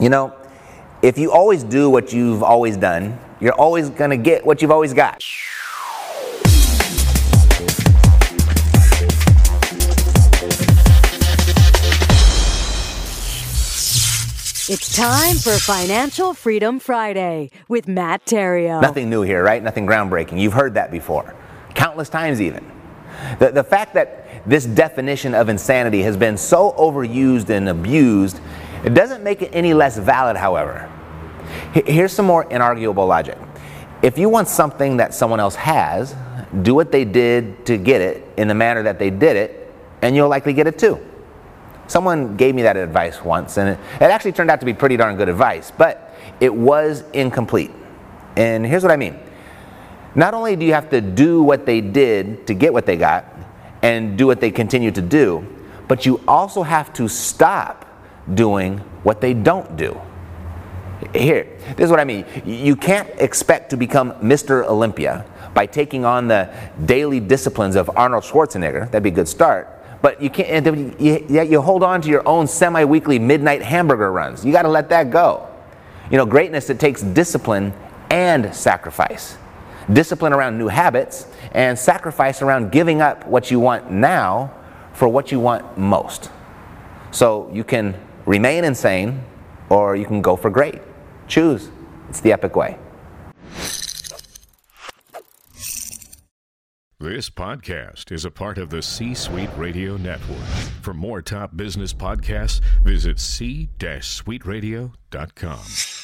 You know, if you always do what you've always done, you're always going to get what you've always got. It's time for Financial Freedom Friday with Matt Theriault. Nothing new here, right? Nothing groundbreaking. You've heard that before, countless times even. The, the fact that this definition of insanity has been so overused and abused, it doesn't make it any less valid, however. Here's some more inarguable logic. If you want something that someone else has, do what they did to get it in the manner that they did it, and you'll likely get it too. Someone gave me that advice once, and it, actually turned out to be pretty darn good advice, but it was incomplete. And here's what I mean not only do you have to do what they did to get what they got and do what they continue to do, but you also have to stop doing what they don't do. Here, this is what I mean. You can't expect to become Mr. Olympia by taking on the daily disciplines of Arnold Schwarzenegger. That'd be a good start but you can't. and You, you hold on to your own semi-weekly midnight hamburger runs. You got to let that go. You know, greatness it takes discipline and sacrifice. Discipline around new habits and sacrifice around giving up what you want now for what you want most. So you can remain insane or you can go for great. Choose. It's the epic way. This podcast is a part of the C Suite Radio Network. For more top business podcasts, visit c-suiteradio.com.